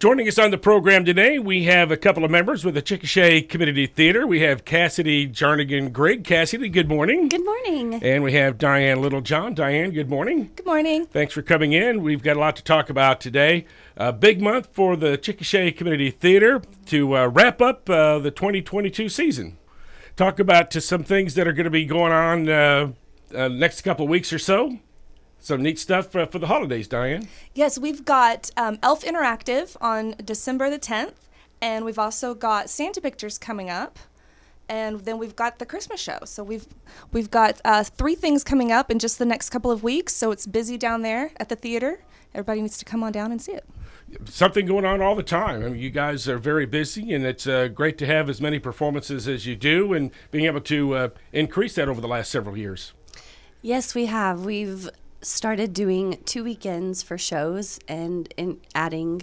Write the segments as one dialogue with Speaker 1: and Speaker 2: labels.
Speaker 1: Joining us on the program today, we have a couple of members with the Chickasha Community Theater. We have Kassity Jarnagin Grigg. Kassity, good morning.
Speaker 2: Good morning.
Speaker 1: And we have Diane Littlejohn. Diane, good morning.
Speaker 2: Good morning.
Speaker 1: Thanks for coming in. We've got a lot to talk about today. A big month for the Chickasha Community Theater to uh, wrap up uh, the 2022 season. Talk about to some things that are going to be going on uh, uh, next couple of weeks or so. Some neat stuff uh, for the holidays, Diane.
Speaker 2: Yes, we've got um, Elf Interactive on December the 10th, and we've also got Santa Pictures coming up, and then we've got the Christmas show. So we've we've got uh, three things coming up in just the next couple of weeks. So it's busy down there at the theater. Everybody needs to come on down and see it.
Speaker 1: Something going on all the time. I mean, you guys are very busy, and it's uh, great to have as many performances as you do, and being able to uh, increase that over the last several years.
Speaker 3: Yes, we have. We've started doing two weekends for shows and in adding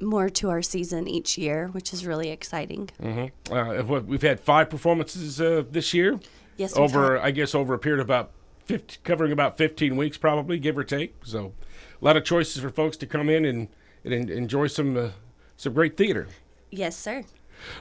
Speaker 3: more to our season each year, which is really exciting.
Speaker 1: Mm-hmm. Uh, what, we've had five performances uh, this year.
Speaker 3: Yes,
Speaker 1: over I guess over a period of about 50, covering about 15 weeks, probably give or take. So, a lot of choices for folks to come in and, and enjoy some uh, some great theater.
Speaker 3: Yes, sir.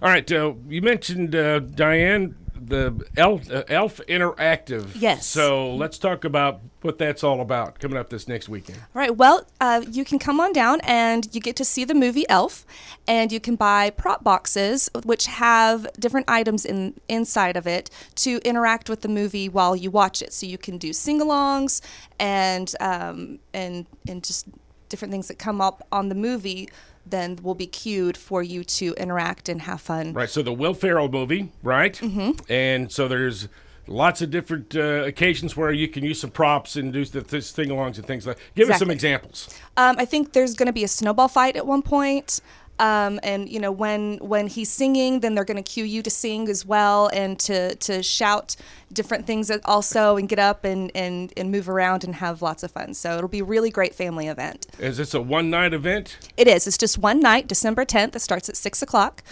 Speaker 1: All right, uh, you mentioned uh, Diane the Elf, uh, Elf Interactive.
Speaker 2: Yes.
Speaker 1: So let's talk about what that's all about coming up this next weekend.
Speaker 2: All right. Well, uh, you can come on down and you get to see the movie Elf, and you can buy prop boxes which have different items in inside of it to interact with the movie while you watch it. So you can do sing-alongs and um, and and just different things that come up on the movie. Then will be cued for you to interact and have fun.
Speaker 1: Right. So the Will Ferrell movie, right? Mm-hmm. And so there's lots of different uh, occasions where you can use some props and do the th- sing-alongs and things like. Give us some examples.
Speaker 2: Um, I think there's going to be a snowball fight at one point. Um, and you know when when he's singing, then they're going to cue you to sing as well and to to shout different things also and get up and, and and move around and have lots of fun. So it'll be a really great family event.
Speaker 1: Is this a one-night event?
Speaker 2: It is. It's just one night, December 10th. It starts at six o'clock.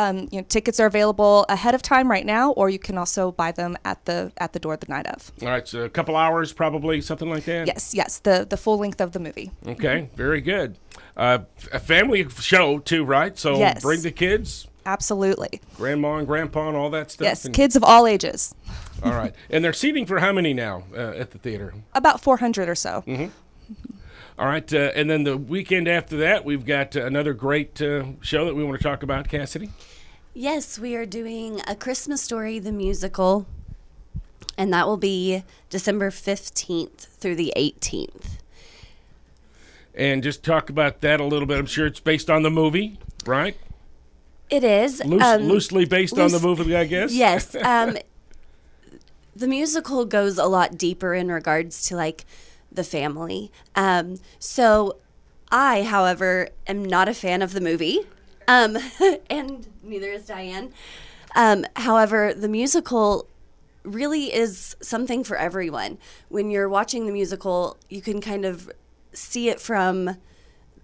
Speaker 2: Um, you know, tickets are available ahead of time right now, or you can also buy them at the at the door the night of.
Speaker 1: All right, so a couple hours, probably something like that.
Speaker 2: Yes, yes, the the full length of the movie.
Speaker 1: Okay, very good. Uh, a family show too, right? So
Speaker 2: Yes.
Speaker 1: bring the kids,
Speaker 2: Absolutely.
Speaker 1: grandma and grandpa, and all that stuff.
Speaker 2: Yes,
Speaker 1: and-
Speaker 2: kids of all ages.
Speaker 1: All right, and they're seating for how many now uh, at the theater?
Speaker 2: About 400 or so.
Speaker 1: All right, uh, and then the weekend after that, we've got uh, another great uh, show that we want to talk about, Kassity.
Speaker 3: Yes, we are doing A Christmas Story, the musical, and that will be December 15th through the 18th.
Speaker 1: And just talk about that a little bit. I'm sure it's based on the movie, right?
Speaker 3: It is.
Speaker 1: Loose,
Speaker 3: um,
Speaker 1: loosely based on the movie, I guess.
Speaker 3: Yes. Um, the musical goes a lot deeper in regards to like the family. Um, so I, however, am not a fan of the movie, um, and neither is Diane. Um, however, the musical really is something for everyone. When you're watching the musical, you can kind of see it from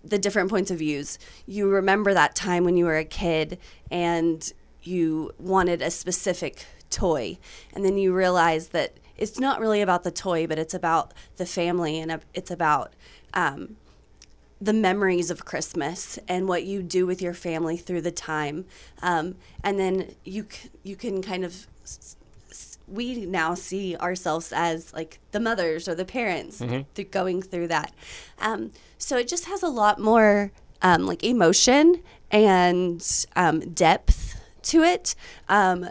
Speaker 3: the different points of views. You remember that time when you were a kid and you wanted a specific toy, and then you realize that it's not really about the toy, but it's about the family and it's about um, the memories of Christmas and what you do with your family through the time. Um, and then you you can kind of we now see ourselves as like the mothers or the parents th- going through that. Um, so it just has a lot more um, like emotion and um, depth to it. Um,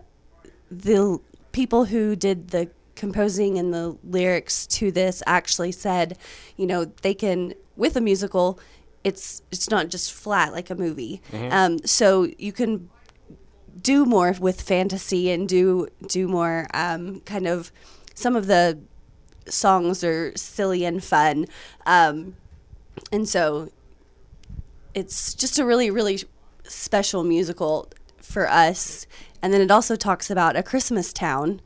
Speaker 3: the people who did the composing and the lyrics to this actually said, you know, they can with a musical, it's it's not just flat like a movie. Um, so you can do more with fantasy and do do more um, kind of some of the songs are silly and fun, um, and so it's just a really really special musical for us. And then it also talks about a Christmas town,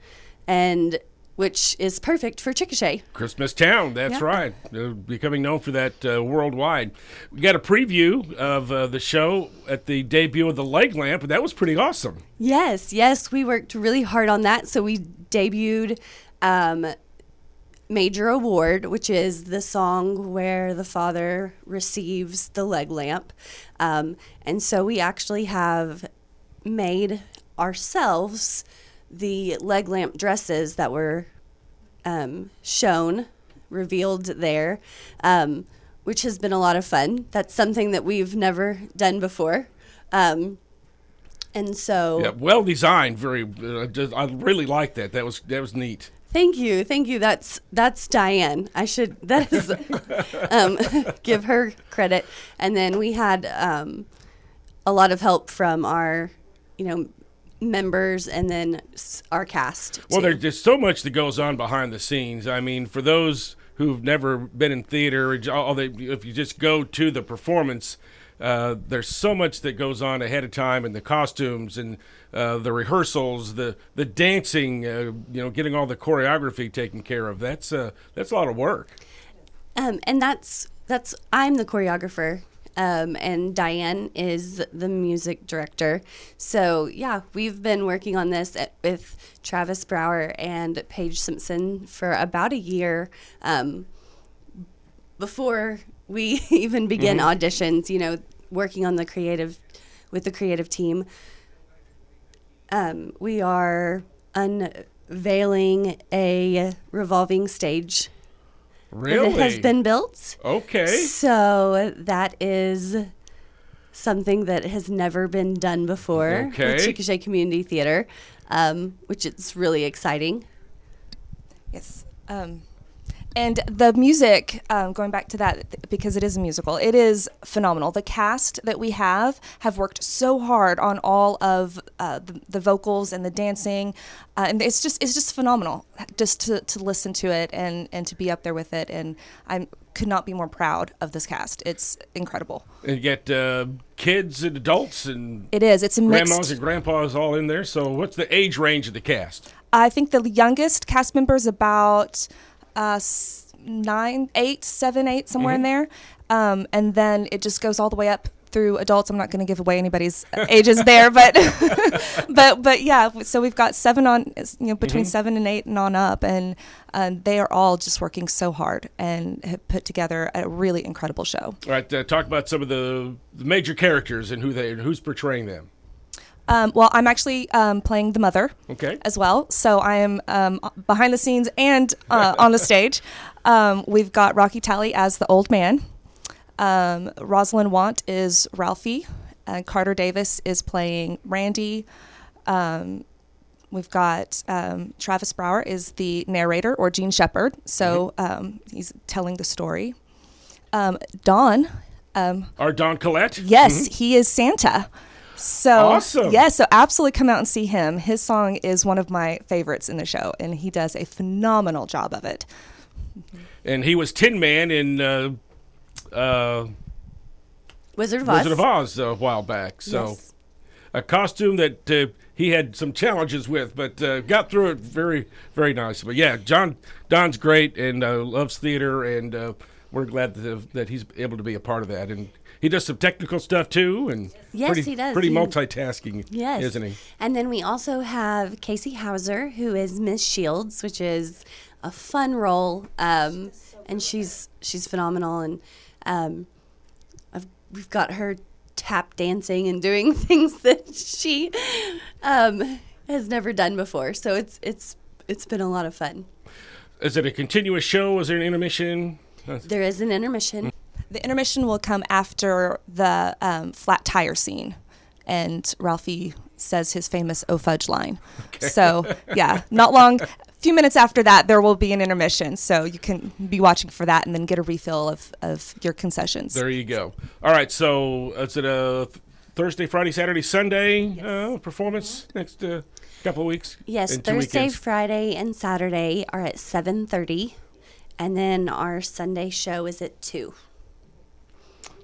Speaker 3: and which is perfect for Chickasha.
Speaker 1: Christmas Town, that's
Speaker 2: Yeah.
Speaker 1: right. They're becoming known for that uh, worldwide. We got a preview of uh, the show at the debut of the Leg Lamp, and that was pretty awesome.
Speaker 3: Yes, yes, we worked really hard on that. So we debuted um, major award, which is the song where the father receives the leg lamp. Um, and so we actually have made ourselves the leg lamp dresses that were um, shown, revealed there, um, which has been a lot of fun. That's something that we've never done before. Um, and so,
Speaker 1: Yeah, well designed. Very. Uh, just, I really like that. That was that was neat.
Speaker 3: thank you, thank you. That's that's Diane. I should that is um, give her credit. And then we had um, a lot of help from our, you know, members and then our cast.
Speaker 1: Well,
Speaker 3: too.
Speaker 1: there's just so much that goes on behind the scenes. I mean, for those who've never been in theater, they, if you just go to the performance, uh, there's so much that goes on ahead of time, and the costumes and uh, the rehearsals, the the dancing, uh, you know, getting all the choreography taken care of. That's uh, that's a lot of work.
Speaker 3: Um, and that's that's I'm the choreographer, um, and Diane is the music director. So yeah, we've been working on this at, with Travis Brower and Paige Simpson for about a year. Um, before we even begin auditions, you know, working on the creative with the creative team. Um, we are unveiling a revolving stage
Speaker 1: Really?
Speaker 3: that has been built.
Speaker 1: okay.
Speaker 3: So that is something that has never been done before
Speaker 1: Okay.
Speaker 3: with Chickasha Community Theater, um, which is really exciting.
Speaker 2: Yes. Um, and the music, um, going back to that, because it is a musical, it is phenomenal. The cast that we have have worked so hard on all of uh, the, the vocals and the dancing, uh, and it's just it's just phenomenal. Just to, to listen to it and and to be up there with it, and I could not be more proud of this cast. It's incredible.
Speaker 1: And you get uh, kids and adults and
Speaker 2: It is. It's a
Speaker 1: grandmas
Speaker 2: mixed.
Speaker 1: and grandpas all in there. So, what's the age range of the cast?
Speaker 2: I think the youngest cast member is about uh, nine, eight, seven, eight, somewhere in there, um, and then it just goes all the way up through adults. I'm not going to give away anybody's ages there, but but but yeah. So we've got seven on, you know, between seven and eight and on up, and um, they are all just working so hard and have put together a really incredible show.
Speaker 1: All right, uh, talk about some of the, the major characters and who they and who's portraying them.
Speaker 2: Um, well, I'm actually um, playing the mother
Speaker 1: Okay.
Speaker 2: as well. So I am um, behind the scenes and uh, on the stage. Um, we've got Rocky Tally as the old man. Um, Rosalind Want is Ralphie. And Carter Davis is playing Randy. Um, we've got um, Travis Brower is the narrator or Jean Shepherd. So um, he's telling the story. Um, Don um,
Speaker 1: Our Don Collette.
Speaker 2: Yes, he is Santa. So
Speaker 1: Mm-hmm. Awesome.
Speaker 2: yeah, so absolutely come out and see him. His song is one of my favorites in the show, and he does a phenomenal job of it.
Speaker 1: and he was Tin Man in uh, uh,
Speaker 3: Wizard of Oz.
Speaker 1: Wizard of Oz a while back. So,
Speaker 3: Yes.
Speaker 1: a costume that uh, he had some challenges with, but uh, got through it very, very nice. But yeah, John Don's great and uh, loves theater, and uh, we're glad that, that he's able to be a part of that. And he does some technical stuff too, and
Speaker 3: Yes,
Speaker 1: pretty,
Speaker 3: he does.
Speaker 1: Pretty
Speaker 3: He-
Speaker 1: multitasking,
Speaker 3: Yes.
Speaker 1: isn't he?
Speaker 3: And then we also have Casey Hauser, who is Miss Shields, which is a fun role, um, and she's she's phenomenal. And um, I've, we've got her tap dancing and doing things that she um, has never done before. So it's it's it's been a lot of fun.
Speaker 1: Is it a continuous show? Is there an intermission?
Speaker 3: There is an intermission.
Speaker 2: The intermission will come after the um, flat tire scene, and Ralphie says his famous "Oh fudge" line. So yeah, not long. A few minutes after that, there will be an intermission, so you can be watching for that, and then get a refill of, of your concessions.
Speaker 1: There you go. All right, so is it a Thursday, Friday, Saturday, Sunday uh, performance next uh, couple of weeks?
Speaker 3: Yes, Thursday,
Speaker 1: weekends?
Speaker 3: Friday, and Saturday are at seven thirty, and then our Sunday show is at two.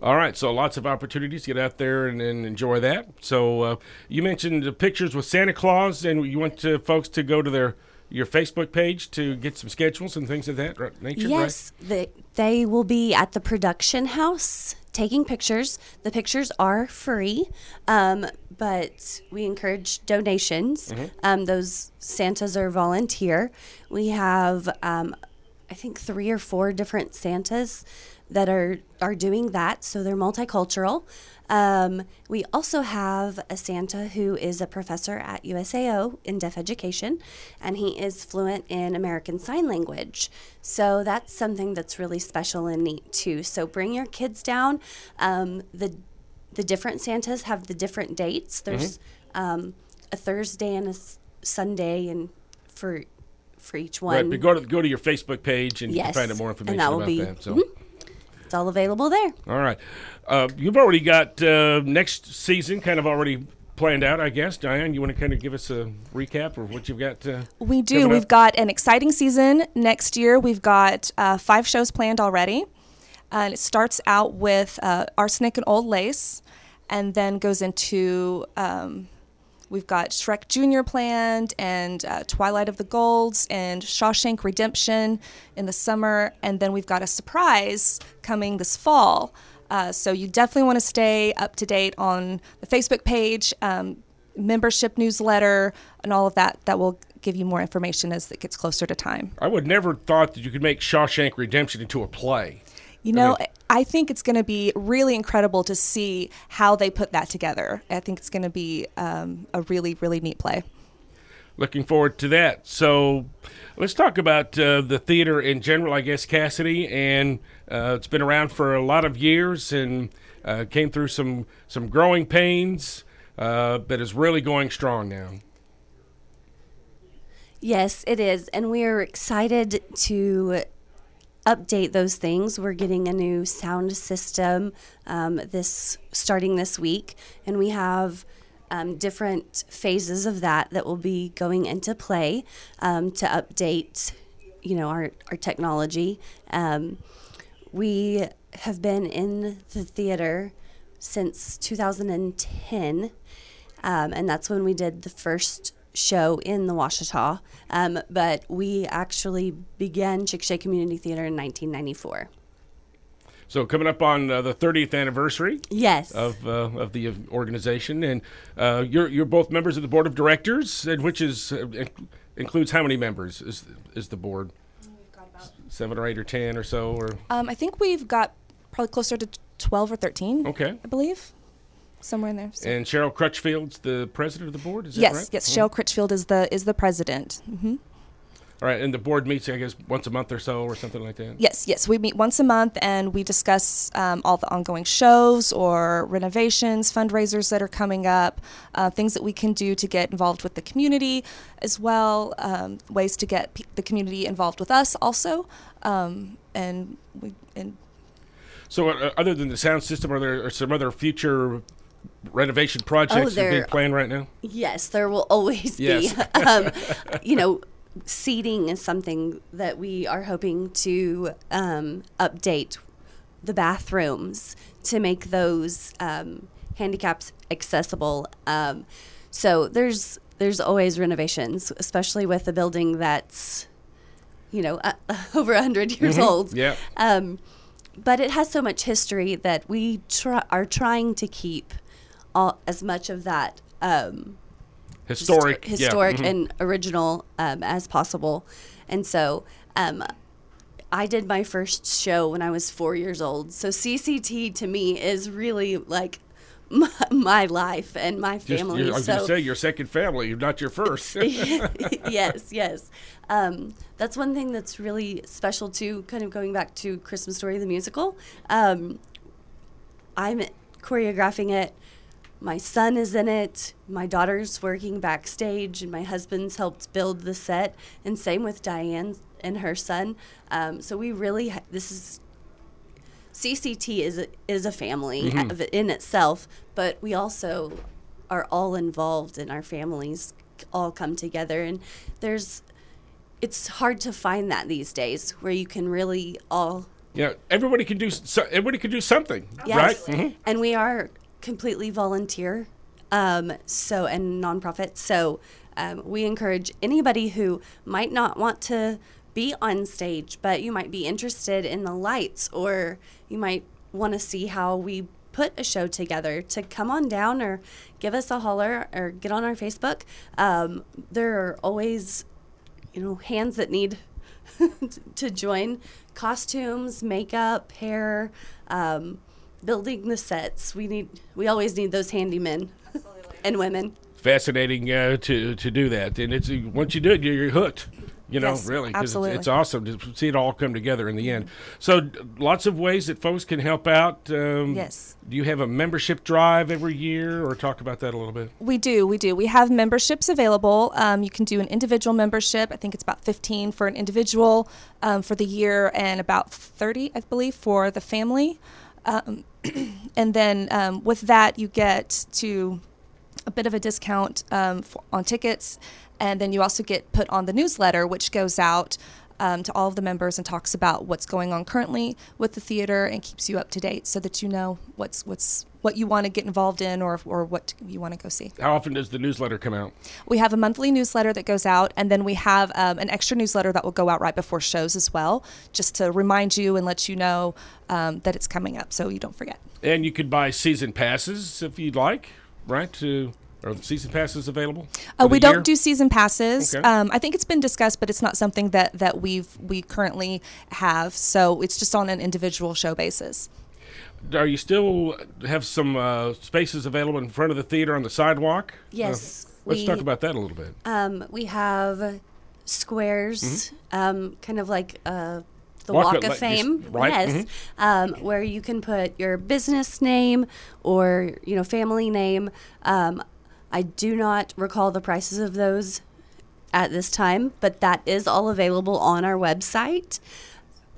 Speaker 1: All right, so lots of opportunities to get out there and, and enjoy that. So uh, you mentioned the pictures with Santa Claus, and you want to, folks to go to their your Facebook page to get some schedules and things of that right, nature.
Speaker 3: Yes, they, they will be at the production house taking pictures. The pictures are free, um, but we encourage donations. Um, those Santas are volunteer. We have um, I think three or four different Santas that are are doing that. So they're multicultural. Um, we also have a Santa who is a professor at USAO in deaf education, and he is fluent in American Sign Language. So that's something that's really special and neat too. So bring your kids down. Um, the the different Santas have the different dates. There's um, a Thursday and a s- Sunday, and for for each one.
Speaker 1: Right, but go to go to your Facebook page and you can find out more
Speaker 3: and
Speaker 1: information
Speaker 3: that will
Speaker 1: about
Speaker 3: be-
Speaker 1: that. So,
Speaker 3: mhm. It's all available there.
Speaker 1: all right, uh, you've already got uh, next season kind of already planned out, I guess. Diane, you want to kind of give us a recap of what you've got? Uh,
Speaker 2: We do. We've got an exciting season next year. We've got uh, five shows planned already. And it starts out with uh, Arsenic and Old Lace, and then goes into. Um, we've got Shrek Jr. planned, and uh, Twilight of the Golds, and Shawshank Redemption in the summer. And then we've got a surprise coming this fall. Uh, so you definitely want to stay up to date on the Facebook page. Um, membership newsletter and all of that that will give you more information as it gets closer to time.
Speaker 1: I would never thought that you could make Shawshank Redemption into a play.
Speaker 2: You know,
Speaker 1: mean-
Speaker 2: I think it's going to be really incredible to see how they put that together. I think it's going to be um, a really, really neat play.
Speaker 1: Looking forward to that. So, let's talk about uh, the theater in general. I guess Kassity, and uh, it's been around for a lot of years and uh, came through some some growing pains, uh, but is really going strong now.
Speaker 3: Yes, it is. And we are excited to update those things. We're getting a new sound system um, this starting this week, and we have um, different phases of that that will be going into play um, to update, you know, our our technology. Um, we have been in the theater since 2010, um, and that's when we did the first show in the Washita. Um, but we actually began Chickasha Community Theater in 1994.
Speaker 1: So, coming up on uh, the 30th anniversary
Speaker 3: Yes.
Speaker 1: of uh, of the organization, and uh, you're you're both members of the board of directors, and which is uh, includes how many members is is the board? Seven or eight or ten or so, or
Speaker 2: Um, I think we've got probably closer to 12 or 13,
Speaker 1: okay.
Speaker 2: I believe, somewhere in there. So-
Speaker 1: And Cheryl Crutchfield's the president of the board. Is that
Speaker 2: yes,
Speaker 1: right?
Speaker 2: yes.
Speaker 1: Mhm.
Speaker 2: Cheryl Crutchfield is the is the president. hmm
Speaker 1: All right, and the board meets, I guess, once a month or so, or something like that.
Speaker 2: Yes, yes. We meet once a month and we discuss um, all the ongoing shows or renovations, fundraisers that are coming up, uh, things that we can do to get involved with the community as well, um, ways to get the community involved with us also. Um, and we, and
Speaker 1: So, uh, other than the sound system, are there are some other future renovation projects that are being planned right now?
Speaker 3: Yes, there will always
Speaker 1: Yes.
Speaker 3: be. um, you know, seating is something that we are hoping to um, update the bathrooms to make those um, handicaps accessible. Um, so there's there's always renovations, especially with a building that's you know uh, over a hundred years old.
Speaker 1: Yeah.
Speaker 3: Um, but it has so much history that we try, are trying to keep all, as much of that um,
Speaker 1: Historic,
Speaker 3: histo-
Speaker 1: yeah,
Speaker 3: historic
Speaker 1: mhm.
Speaker 3: and original um, as possible. And so um, I did my first show when I was four years old. So CCT to me is really like my, my life and my family.
Speaker 1: you're- I was
Speaker 3: so
Speaker 1: going to say your second family, not your first.
Speaker 3: yes, yes. Um, that's one thing that's really special too. Kind of going back to Christmas Story the musical. Um, I'm choreographing it. My son is in it. My daughter's working backstage, and my husband's helped build the set. And same with Diane and her son. Um, so we really ha- this is CCT is a, is a family of it in itself, but we also are all involved, and our families all come together. And there's it's hard to find that these days where you can really all
Speaker 1: yeah, everybody can do so, everybody can do something,
Speaker 3: Yes.
Speaker 1: right? Mhm.
Speaker 3: And we are completely volunteer, um, so and nonprofit. So um, we encourage anybody who might not want to be on stage, but you might be interested in the lights, or you might want to see how we put a show together to come on down or give us a holler or get on our Facebook. Um, there are always, you know, hands that need to join costumes, makeup, hair, um, building the sets. We need we always need those handymen and women.
Speaker 1: Fascinating uh, to to do that, and it's once you do it, you're, you're hooked. You know,
Speaker 2: Yes,
Speaker 1: really, 'cause
Speaker 2: absolutely.
Speaker 1: It's, it's awesome to see it all come together in the end. So, lots of ways that folks can help out. Um,
Speaker 2: Yes.
Speaker 1: Do you have a membership drive every year, or talk about that a little bit?
Speaker 2: We do, we do. We have memberships available. Um, you can do an individual membership. I think it's about 15 for an individual um, for the year, and about 30, I believe, for the family. Um, and then um, with that, you get to a bit of a discount um, for, on tickets, and then you also get put on the newsletter, which goes out um, to all of the members and talks about what's going on currently with the theater and keeps you up to date, so that you know what's what's what you want to get involved in or or what you want to go see.
Speaker 1: How often does the newsletter come out?
Speaker 2: We have a monthly newsletter that goes out, and then we have um, an extra newsletter that will go out right before shows as well, just to remind you and let you know um, that it's coming up, so you don't forget.
Speaker 1: And you could buy season passes if you'd like, right? To are season passes available?
Speaker 2: Uh, we don't do season passes.
Speaker 1: Okay.
Speaker 2: Um, I think it's been discussed, but it's not something that that we've we currently have. So it's just on an individual show basis.
Speaker 1: Are you still have some uh, spaces available in front of the theater on the sidewalk?
Speaker 3: Yes,
Speaker 1: Uh, let's
Speaker 3: we-
Speaker 1: talk about that a little bit.
Speaker 3: Um, we have squares, um, kind of like uh, the
Speaker 1: Walk
Speaker 3: Walk,
Speaker 1: of-
Speaker 3: of
Speaker 1: like
Speaker 3: Fame.
Speaker 1: just- right,
Speaker 3: Yes, um, where you can put your business name or you know family name. Um, I do not recall the prices of those at this time, but that is all available on our website.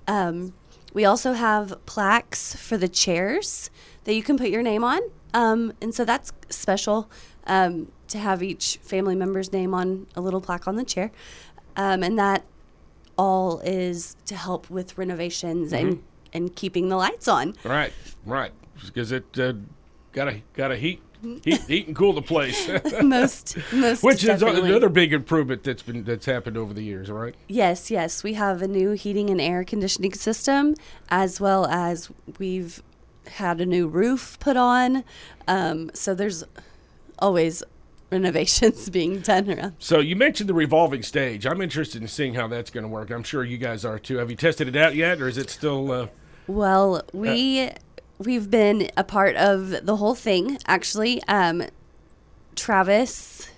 Speaker 3: Um, we also have plaques for the chairs that you can put your name on. Um, and so that's special um, to have each family member's name on a little plaque on the chair. Um, and that all is to help with renovations and, and keeping the lights on.
Speaker 1: Right, right, because it uh, got, a, gotta heat, heat, heat and cool the place,
Speaker 3: most, most
Speaker 1: which is
Speaker 3: definitely.
Speaker 1: another big improvement that's been that's happened over the years. right?
Speaker 3: Yes, yes. We have a new heating and air conditioning system, as well as we've had a new roof put on. Um, so there's always renovations being done around.
Speaker 1: So you mentioned the revolving stage. I'm interested in seeing how that's going to work. I'm sure you guys are too. Have you tested it out yet, or is it still? Uh,
Speaker 3: Well, we we've been a part of the whole thing actually. Um, Travis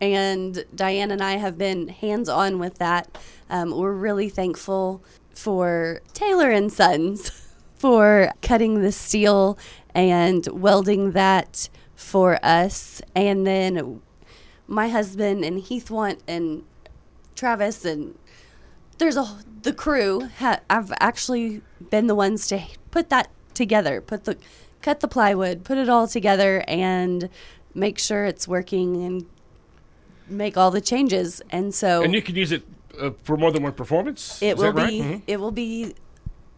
Speaker 3: and Diane and I have been hands on with that. Um, we're really thankful for Taylor and Sons for cutting the steel and welding that for us, and then my husband and Heath want and Travis and there's a the crew ha, I've actually been the ones to put that together, put the cut the plywood, put it all together and make sure it's working and make all the changes. And so
Speaker 1: and you can use it uh, for more than one performance.
Speaker 3: it
Speaker 1: Is
Speaker 3: will
Speaker 1: that right?
Speaker 3: be
Speaker 1: Mhm.
Speaker 3: it will be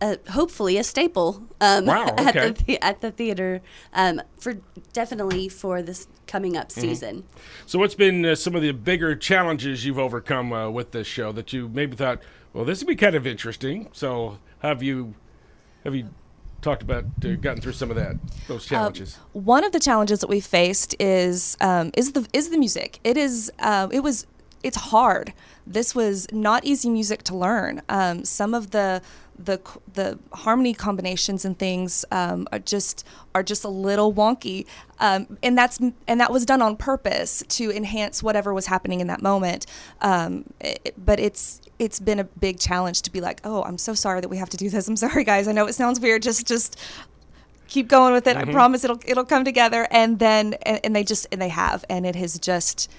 Speaker 3: uh, hopefully a staple um,
Speaker 1: Wow,
Speaker 3: at
Speaker 1: okay.
Speaker 3: the the at the theater um, for definitely for this coming up
Speaker 1: Mm-hmm.
Speaker 3: season.
Speaker 1: So, what's been uh, some of the bigger challenges you've overcome uh, with this show that you maybe thought, well, this would be kind of interesting? So, have you have you talked about uh, gotten through some of that those challenges?
Speaker 2: One of the challenges that we faced is um, is the is the music. It is uh, it was it's hard. This was not easy music to learn. Um, some of the the the harmony combinations and things um, are just are just a little wonky, um, and that's and that was done on purpose to enhance whatever was happening in that moment. Um, it, but it's it's been a big challenge to be like, oh, I'm so sorry that we have to do this. I'm sorry, guys. I know it sounds weird. Just just keep going with it. I promise it'll it'll come together. And then and, and they just and they have, and it has just.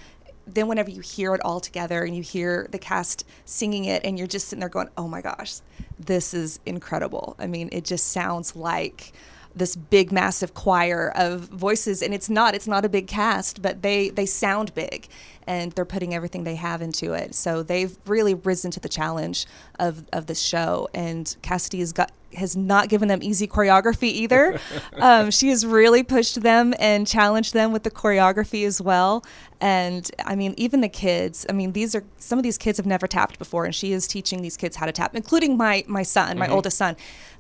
Speaker 2: Then whenever you hear it all together and you hear the cast singing it, and you're just sitting there going, "Oh my gosh, this is incredible!" I mean, it just sounds like this big massive choir of voices and it's not it's not a big cast but they they sound big and they're putting everything they have into it. So they've really risen to the challenge of of this show and kassity has got has not given them easy choreography either. Um, she has really pushed them and challenged them with the choreography as well and i mean even the kids i mean these are some of these kids have never tapped before and she is teaching these kids how to tap including my my son my oldest son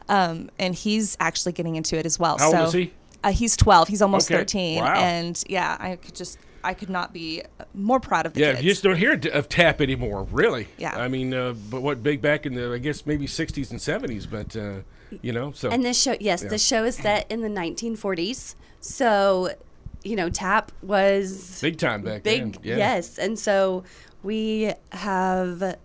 Speaker 2: um, and he's actually getting into it as well.
Speaker 1: How
Speaker 2: so
Speaker 1: old is he?
Speaker 2: Uh, he's 12. He's almost
Speaker 1: Okay.
Speaker 2: 13.
Speaker 1: Wow.
Speaker 2: And yeah, I could just. I could not be more proud of the
Speaker 1: Yeah,
Speaker 2: kids.
Speaker 1: you just don't hear of tap anymore, really.
Speaker 2: Yeah.
Speaker 1: I mean, uh, but what big back in the I guess maybe 60s and 70s, but uh, you know, so
Speaker 3: And this show, yes,
Speaker 1: Yeah.
Speaker 3: this show is set in the 1940s. So, you know, tap was
Speaker 1: big time back
Speaker 3: big.
Speaker 1: then. Yeah.
Speaker 3: Yes, and so we have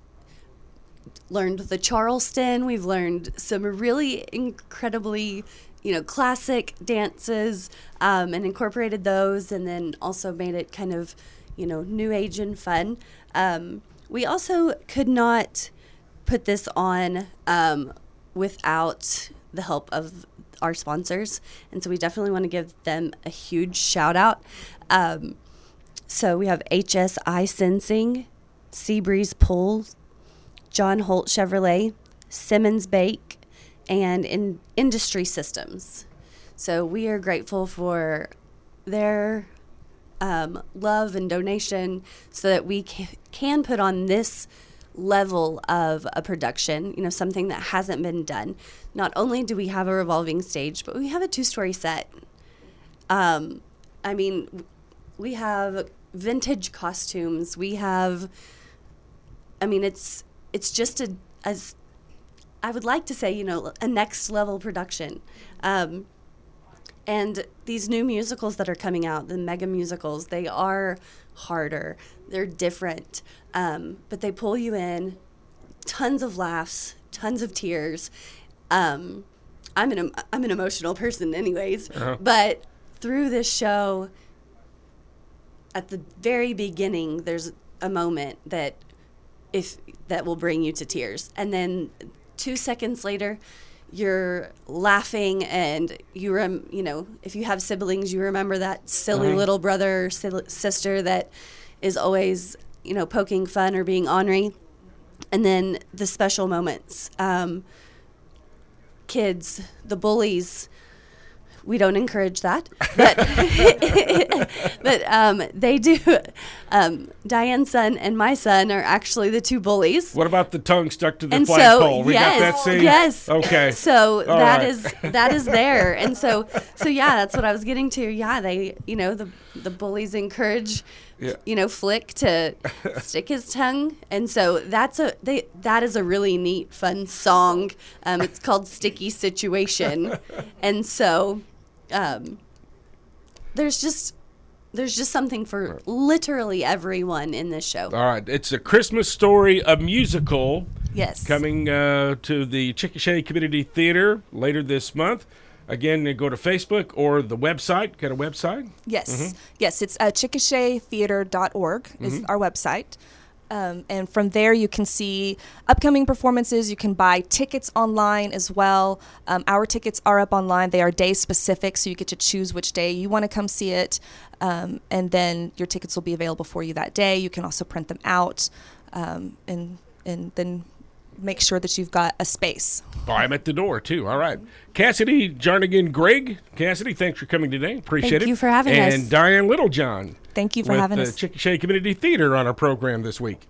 Speaker 3: learned the Charleston. We've learned some really incredibly, you know, classic dances, um, and incorporated those, and then also made it kind of, you know, new age and fun. Um, we also could not put this on um, without the help of our sponsors, and so we definitely want to give them a huge shout out. Um, so we have HSI Sensing, Seabreeze Pool, John Holt Chevrolet, Simmons Bake, and in Industry Systems. So we are grateful for their um, love and donation so that we ca- can put on this level of a production, you know, something that hasn't been done. Not only do we have a revolving stage, but we have a two story set. Um, I mean, we have vintage costumes. We have, I mean, it's it's just a as I would like to say, you know, a next level production. Um, and these new musicals that are coming out, the mega musicals, they are harder. They're different, um, but they pull you in. Tons of laughs, tons of tears. Um, I'm an I'm an emotional person, anyways.
Speaker 1: Uh-huh.
Speaker 3: But through this show, at the very beginning, there's a moment that if that will bring you to tears, and then two seconds later, you're laughing and you rem- you know if you have siblings, you remember that silly
Speaker 1: Mhm.
Speaker 3: little brother or sil- sister that is always you know poking fun or being ornery, and then the special moments. Um, kids, the bullies, we don't encourage that, but but um, they do. Um, Diane's son and my son are actually the two bullies.
Speaker 1: What about the tongue stuck to the
Speaker 3: And so,
Speaker 1: we
Speaker 3: yes,
Speaker 1: got that scene.
Speaker 3: yes.
Speaker 1: Okay.
Speaker 3: So
Speaker 1: All
Speaker 3: that
Speaker 1: right.
Speaker 3: is that is there, and so so yeah, that's what I was getting to. Yeah, they you know the the bullies encourage.
Speaker 1: Yeah.
Speaker 3: You know, Flick to stick his tongue, and so that's a they that is a really neat, fun song. Um, it's called "Sticky Situation," and so um, there's just there's just something for literally everyone in this show.
Speaker 1: All right. It's a Christmas story, a musical.
Speaker 2: yes.
Speaker 1: coming uh, to the Chickasha Community Theater later this month. Again, go to Facebook or the website. Got a website?
Speaker 2: Yes, yes, it's uh, chickashatheater.org is our website. Um, and from there, you can see upcoming performances. You can buy tickets online as well. Um, our tickets are up online. They are day specific, so you get to choose which day you want to come see it. Um, and then your tickets will be available for you that day. You can also print them out um, and, and then make sure that you've got a space.
Speaker 1: Oh, Buy them at the door, too. All right. Kassity Jarnagin Grigg. Kassity, thanks for coming today. Appreciate
Speaker 3: Thank
Speaker 1: it.
Speaker 3: Thank you for having us.
Speaker 1: And Diane Littlejohn.
Speaker 2: Thank you for
Speaker 1: with
Speaker 2: having
Speaker 1: the
Speaker 2: us.
Speaker 1: Chickasha Community Theater on our program this week.